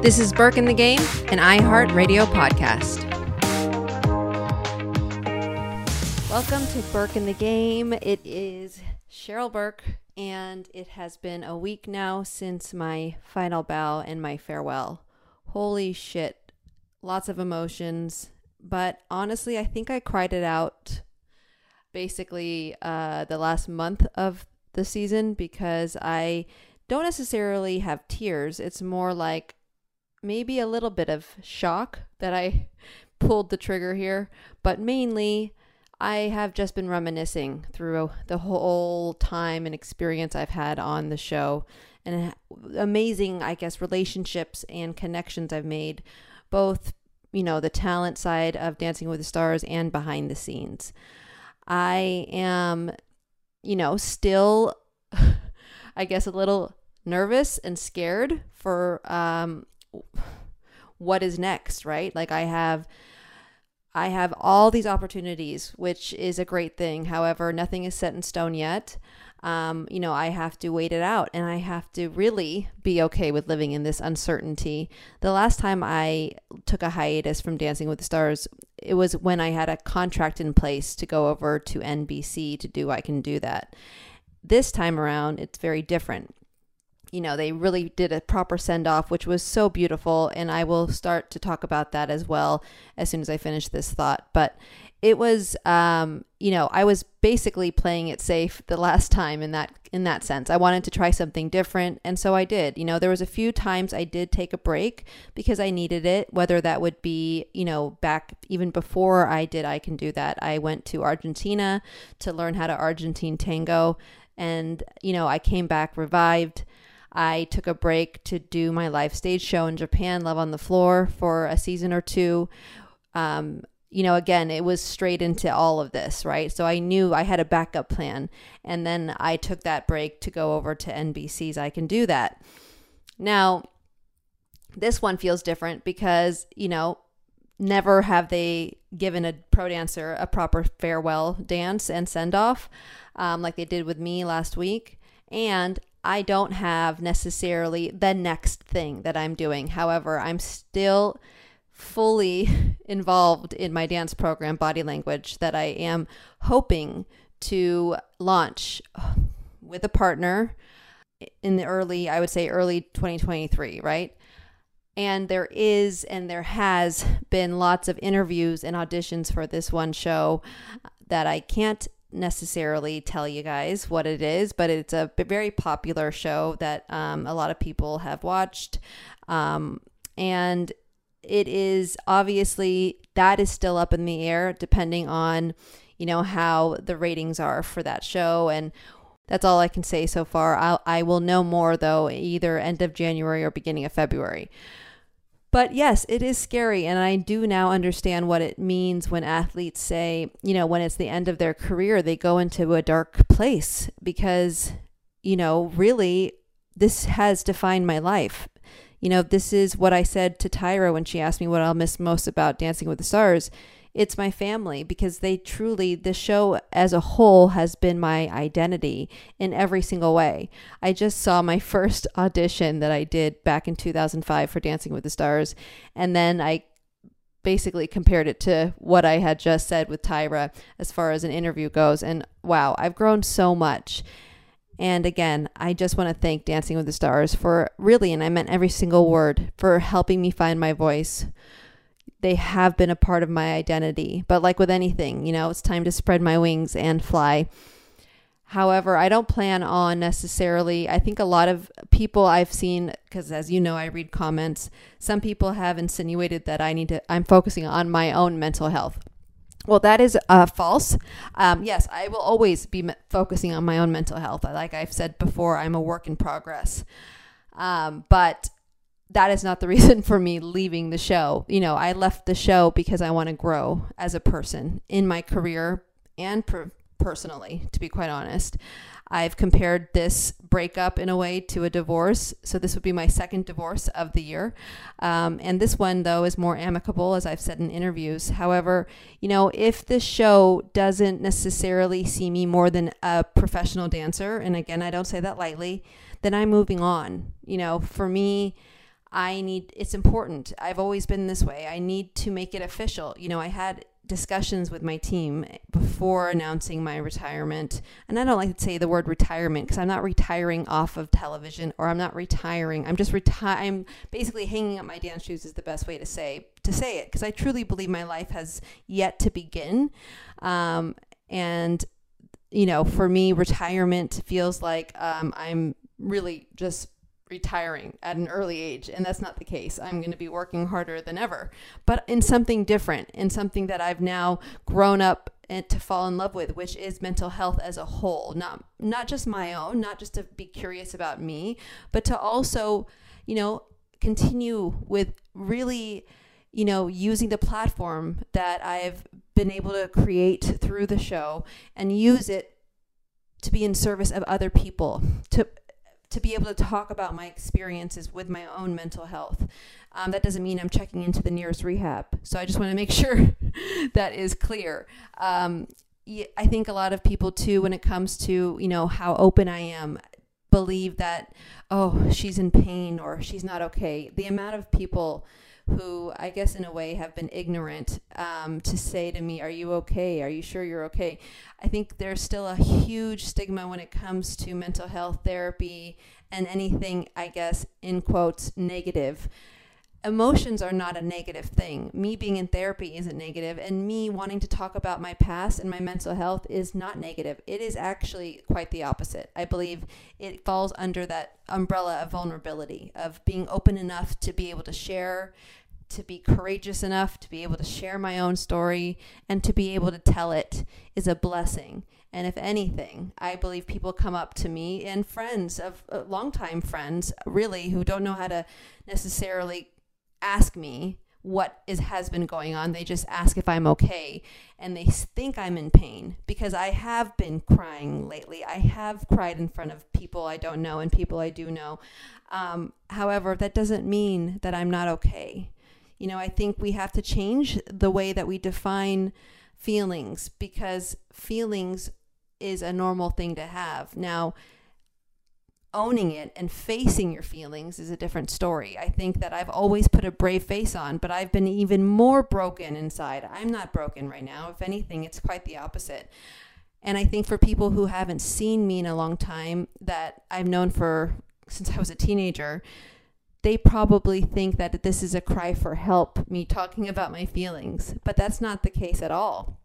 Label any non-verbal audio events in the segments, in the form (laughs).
This is Burke in the Game, an iHeart Radio podcast. Welcome to Burke in the Game. It is Cheryl Burke, and it has been a week now since my final bow and my farewell. Holy shit. Lots of emotions, but honestly, I think I cried it out basically uh, the last month of the season because I don't necessarily have tears. It's more like maybe a little bit of shock that I (laughs) pulled the trigger here, but mainly I have just been reminiscing through the whole time and experience I've had on the show and amazing, I guess, relationships and connections I've made, both, you know, the talent side of Dancing with the Stars and behind the scenes. I am, you know, still, (laughs) I guess, a little nervous and scared for um, what is next, right? Like I have I have all these opportunities, which is a great thing. However, nothing is set in stone yet. Um, you know, I have to wait it out and I have to really be okay with living in this uncertainty. The last time I took a hiatus from Dancing with the Stars, it was when I had a contract in place to go over to NBC to do I Can Do That. This time around, it's very different you know, they really did a proper send off, which was so beautiful. And I will start to talk about that as well as soon as I finish this thought. But it was, um, you know, I was basically playing it safe the last time in that in that sense. I wanted to try something different, and so I did. You know, there was a few times I did take a break because I needed it. Whether that would be, you know, back even before I did, I can do that. I went to Argentina to learn how to Argentine tango, and you know, I came back revived. I took a break to do my live stage show in Japan, Love on the Floor, for a season or two. Um, you know, again, it was straight into all of this, right? So I knew I had a backup plan. And then I took that break to go over to NBC's I Can Do That. Now, this one feels different because, you know, never have they given a pro dancer a proper farewell dance and send off um, like they did with me last week. And I don't have necessarily the next thing that I'm doing. However, I'm still fully (laughs) involved in my dance program, Body Language, that I am hoping to launch (sighs) with a partner in the early, I would say early 2023, right? And there is and there has been lots of interviews and auditions for this one show that I can't necessarily tell you guys what it is, but it's a very popular show that um, a lot of people have watched. Um, and it is obviously that is still up in the air depending on, you know, how the ratings are for that show. And that's all I can say so far. I'll, I will know more though, either end of January or beginning of February. But yes, it is scary. And I do now understand what it means when athletes say, you know, when it's the end of their career, they go into a dark place because you know, really, this has defined my life. You know, this is what I said to Tyra when she asked me what I'll miss most about Dancing with the Stars. It's my family because they truly, the show as a whole has been my identity in every single way. I just saw my first (laughs) audition that I did back in 2005 for Dancing with the Stars. And then I basically compared it to what I had just said with Tyra as far as an interview goes. And wow, I've grown so much. And again, I just want to thank Dancing with the Stars for really, and I meant every single word, for helping me find my voice. They have been a part of my identity. But like with anything, you know, it's time to spread my wings and fly. However, I don't plan on necessarily. I think a lot of people I've seen, because as you know, I read comments, some people have insinuated that I need to, I'm focusing on my own mental health. Well, that is uh, false. Um, yes, I will always be me- focusing on my own mental health. Like I've said before, I'm a work in progress. Um, but that is not the (laughs) reason for me leaving the show. You know, I left the show because I want to grow as a person in my career and per- personally, to be quite honest. I've compared this breakup in a way to a divorce. So this would be my second divorce of the year. Um, and this one, though, is more amicable, as I've said in interviews. However, you know, if this show doesn't necessarily see me more than a professional dancer, and again, I don't say that lightly, then I'm moving on. You know, for me, I need, it's important. I've always been this way. I need to make it official. You know, I had discussions with my team before announcing my retirement. And I don't like to say the word retirement because I'm not retiring off of television or I'm not retiring. I'm just reti- I'm basically hanging up my dance shoes is the best way to say to say it because I truly believe my life has yet to begin. Um, and you know, for me, retirement feels like um, I'm really just retiring at an mm. early age and that's not the case. I'm going to be working harder than ever. But in something different in something that i've now grown up and to fall in love with which is mental health as a whole. Not not just my own not just to be curious about me but to also you know continue with really you know using the platform that i've been able to create through the show and use it to be in service of other people to to be able to talk about my experiences with my own mental health. Um, that doesn't mean I'm checking into the nearest rehab. So I just want to make (laughs) sure that is clear. Um, I think a lot of people too, when it comes to you know how open I am, believe that oh she's in pain or she's not okay. The amount of people who I guess in a way have been ignorant um, to say to me, Are you okay? Are you sure you're okay? I think there's still a huge stigma when it comes to mental health therapy and anything, I guess, in quotes, negative. Emotions are not a negative thing. Me being in therapy isn't negative, and me wanting to talk about my past and my mental health is not negative. It is actually quite the opposite. I believe it falls under that umbrella of vulnerability, of being open enough to be able to share to be courageous enough to be able to share my own story and to be able to tell it is a blessing. And if anything, I believe people come up to me and friends of uh, longtime friends, really, who don't know how to necessarily ask me what is has been going on. They just ask if I'm okay, and they think I'm in pain because I have been crying lately. I have cried in front of people I don't know and people I do know. Um, however, that doesn't mean that I'm not okay. You know, I think we have to change the way that we define feelings because feelings is a normal thing to have. Now, owning it and facing your feelings is a different story. I think that I've always put a brave face on, but I've been even more broken inside. I'm not broken right now. If anything, it's quite the opposite. And I think for people who haven't seen me in a long time that I've known for since I was a teenager, they probably think that this is a cry for help, me talking about my feelings, but that's not the case at all.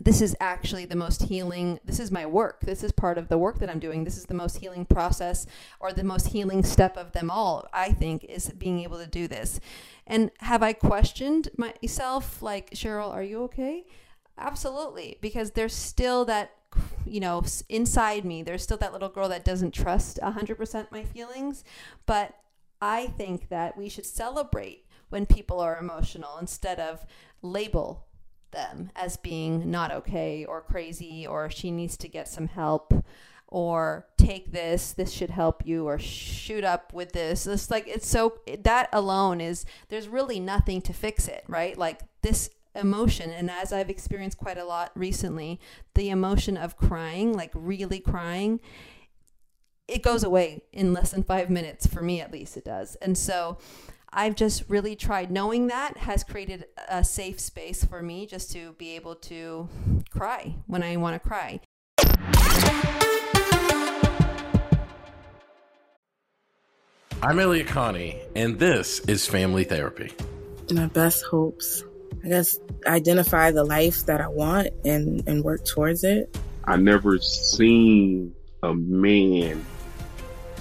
This is actually the most healing. This is my work. This is part of the work that I'm doing. This is the most healing process or the most healing step of them all, I think, is being able to do this. And have I questioned myself, like, Cheryl, are you okay? Absolutely, because there's still that you know, inside me, there's still that little girl that doesn't trust 100% my feelings. But I think that we should celebrate when people are emotional instead of label them as being not okay or crazy or she needs to get some help or take this this should help you or shoot up with this. It's like it's so that alone is there's really nothing to fix it right? Like this emotion and as i've experienced quite a lot recently the emotion of crying like really crying it goes away in less than five minutes for me at least it does. And so i've just really tried knowing that has created a safe space for me just to be able to cry when i want to cry I'm Elliott Connie, and this is Family Therapy. My best hopes. I guess identify the life that I want and, and work towards it. I never seen a man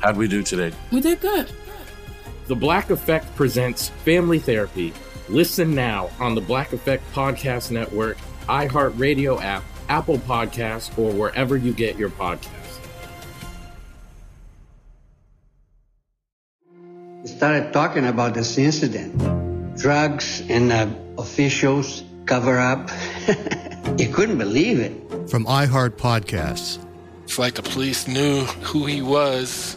how'd we do today? We did good. The Black Effect presents Family Therapy. Listen now on the Black Effect Podcast Network, iHeartRadio app, Apple Podcasts, or wherever you get your podcasts. We started talking about this incident. Drugs and uh, officials cover up. (laughs) you couldn't believe it. From iHeart Podcasts. It's like the police knew who he was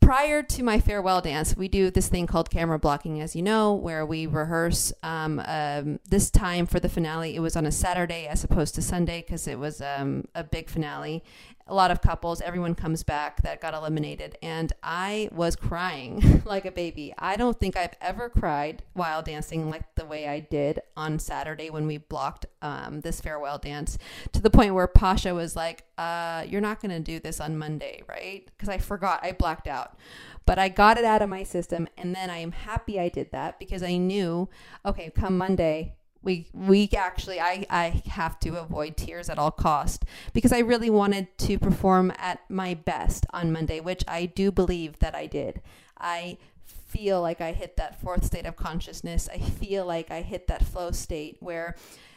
prior to my farewell dance, we do this thing called camera blocking, as you know, where we rehearse. Um, um, this time for the finale, it was on a Saturday as opposed to Sunday because it was um, a big finale. A lot of couples, everyone comes back that got eliminated, and I was crying (laughs) like a baby. I don't think I've ever cried while dancing like the way I did on Saturday when we blocked um, this farewell dance to the point where Pasha was like, uh, You're not going to do this on Monday, right? Because I forgot, I blacked out but I got it out of my system and then I am happy I did that because I knew okay come Monday we we actually I I have to avoid tears at all cost because I really wanted to perform at my best on Monday which I do believe that I did. I feel like I hit that fourth state of consciousness. I feel like I hit that flow state where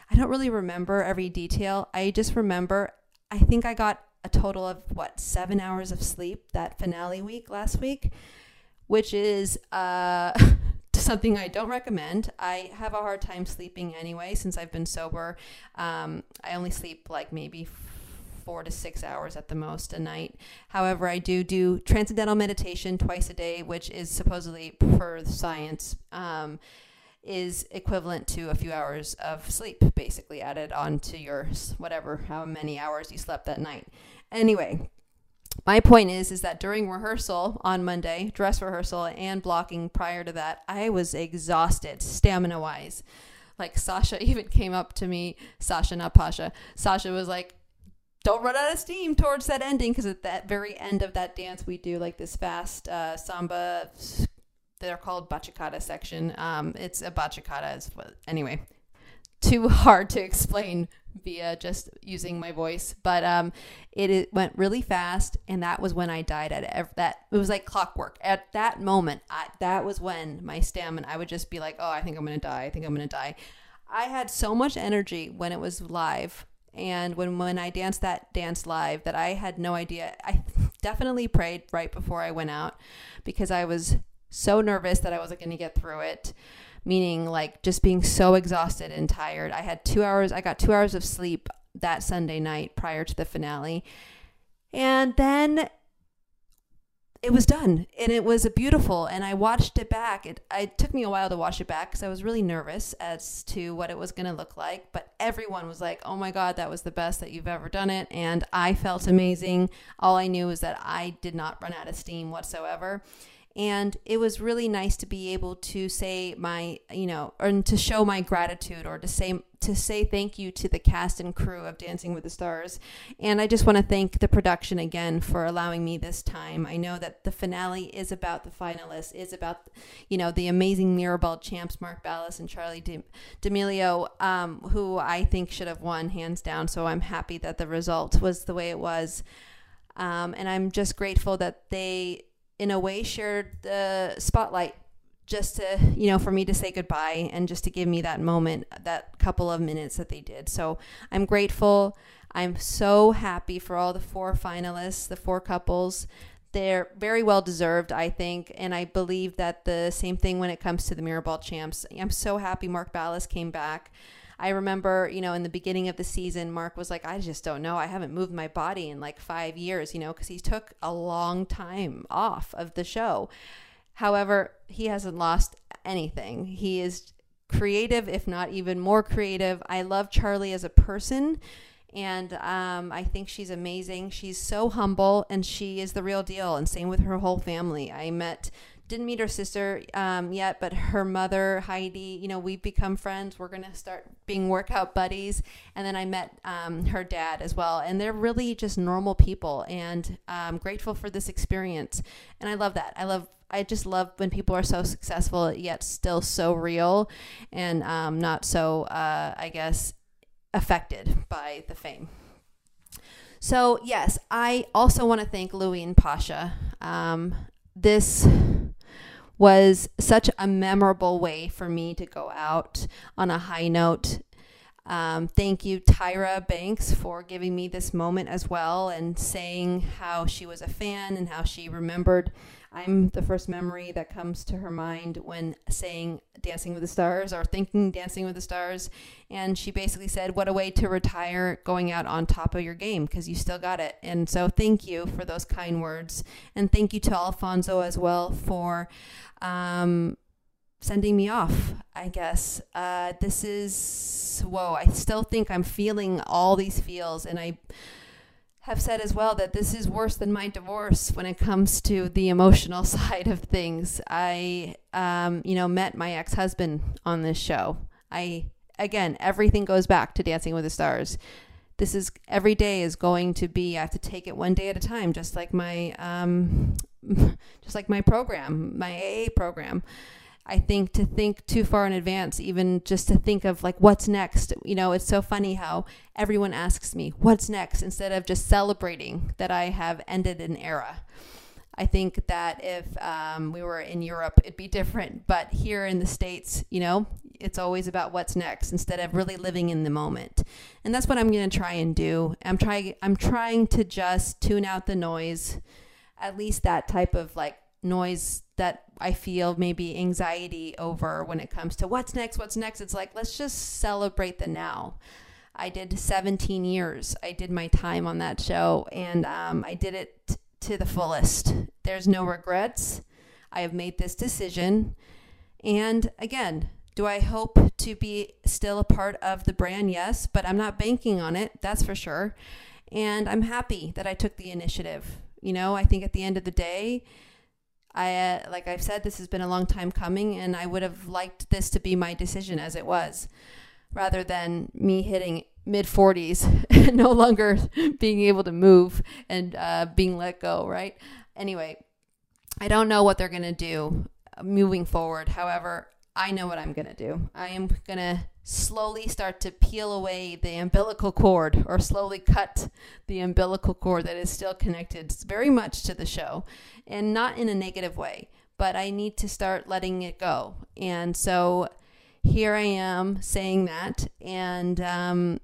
I don't really remember every detail. I just remember I think I got a total of what seven hours of sleep that finale week last week, which is uh, (laughs) something I don't recommend. I have a hard time sleeping anyway since I've been sober. Um, I only sleep like maybe four to six hours at the most a night. However, I do do transcendental meditation twice a day, which is supposedly per science. Um, is equivalent to a few hours of sleep, basically added on to your whatever, how many hours you slept that night. Anyway, my point is is that during rehearsal on Monday, dress rehearsal and blocking prior to that, I was exhausted stamina wise. Like Sasha (laughs) even came up to me, Sasha not Pasha. Sasha was like, "Don't run out of steam towards that ending because at that very end of that dance we do like this fast uh, samba they're called bachata section. Um, it's a bachata. Anyway, too (laughs) hard to explain via just using my voice, but um, it, it went really fast, and that was when I died. At ev- that, it was like clockwork. At that moment, I, that was when my stamina. I would just be like, "Oh, I think I'm gonna die. I think I'm gonna die." I had so much energy when it was live, and when when I danced that dance live, that I had no idea. I (laughs) definitely prayed right before I went out because I was so nervous that I wasn't to get through it. Meaning, like, just being so exhausted and tired. I had two hours, I got two hours of sleep that Sunday night prior to the finale. And then it was done and it was beautiful and i watched it back it, it took me a while to watch it back because i was really nervous as to what it was going to look like but everyone was like oh my god that was the best that you've ever done it and i felt amazing all i knew was that i did not run out of steam whatsoever and it was really nice to be able to say my you know and to show my gratitude or to say to say thank you to the cast and crew of dancing with the stars. And i just want to thank the production again for allowing me this time. I know that the finale is about the finalists is about you know the amazing mirrorball champs mark ballas and charli d'amelio um, who i think should have won hands down. So i'm happy that the result was the way it was. Um, and i'm just grateful that they in a way shared the spotlight just to you know for me to say goodbye and just to give me that moment that couple of minutes that they did. So i'm grateful. I'm so happy for all the four finalists the four couples. They're very well deserved i think and i believe that the same thing when it comes to the mirrorball champs. I'm so happy mark ballas came back I remember, you know, in the beginning of the season, Mark was like, I just don't know. I haven't moved my body in like five years, you know, because he took a long time off of the show. However, he hasn't lost anything. He is creative, if not even more creative. I love Charli as a person. And um, I think she's amazing. She's so humble and she is the real deal. And same with her whole family. I met didn't meet her sister um, yet, but her mother, Heidi, you know, we've become friends. We're going to start being workout buddies. And then I met um, her dad as well. And they're really just normal people and I'm grateful for this experience. And I love that. I love I just love when people are so successful yet still so real and um, not so, uh, I guess, affected by the fame. So, yes, I also want to thank Louie and Pasha. Um, this was such a memorable way for me to go out on a high note. Um, thank you, Tyra Banks, for giving me this moment as well and saying how she was a fan and how she remembered I'm the first memory that comes to her mind when saying Dancing with the Stars or thinking Dancing with the Stars. And she basically said, What a way to retire going out on top of your game because you still got it. And so thank you for those kind words. And thank you to Alfonso as well for. Um, sending me off, I guess. Uh, this is, whoa, I still think I'm feeling all these feels, and I have said as well that this is worse than my divorce when it comes to the emotional (laughs) side of things. I, um, you know, met my ex husband on this show. I, again, everything goes back to Dancing with the Stars. This is every day is going to be. I have to take it one day at a time, just like my, um, (laughs) just like my program, my AA program. I think to think too far in advance, even just to think of like what's next. You know, it's so funny how everyone asks me, what's next, instead of just celebrating that I have ended an era. I think that if um, we were in Europe, it'd be different. But here in the States, you know, it's always about what's next instead of really living in the moment. And that's what I'm going to try and do. I'm trying, I'm trying to just tune out the noise, at least that type of like noise that I feel maybe anxiety over when it comes to what's next, what's next. It's like, let's just celebrate the now. I did 17 years. I did my time on that show and um, I did it t- to the fullest. There's no regrets. I have made this decision. And again, do I hope to be still a part of the brand? Yes, but I'm not banking on it, that's for sure. And I'm happy that I took the initiative. You know, I think at the end of the day, I uh, like I've said this has been a long time coming and I would have liked this to be my decision as it was rather than me hitting mid 40s (laughs) no longer (laughs) being able to move and uh, being let go, right? Anyway, I don't know what they're going to do moving forward. However, I know what I'm going to do. I am going to slowly start to peel away the umbilical cord or slowly cut the umbilical cord that is still connected very much to the show and not in a negative way, but I need to start letting it go. And so here I am saying that. And um,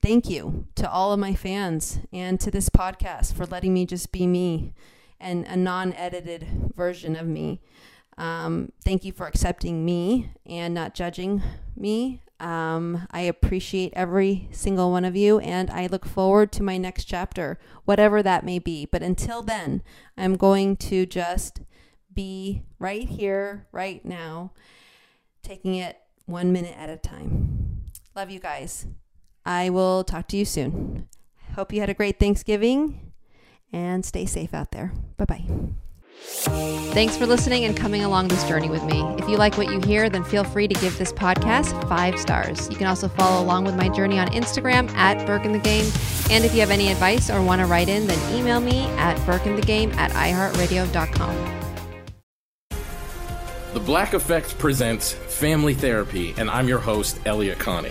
thank you to all of my fans and to this podcast for letting me just be me and a non edited version of me. Um, thank you for accepting me and not judging me. Um, I appreciate every single one of you, and I look forward to my next chapter, whatever that may be. But until then, I'm going to just be right here, right now, taking it one minute at a time. Love you guys. I will talk to you soon. Hope you had a great Thanksgiving and stay safe out there. Bye bye. Thanks for listening and coming along this journey with me. If you like what you hear, then feel free to give this podcast five stars. You can also follow along with my journey on Instagram at Burke in the Game. And if you have any advice or want to write in, then email me at burkeinthegame at iheartradio.com. The Black Effect presents Family Therapy, and I'm your host, Elliott Connie.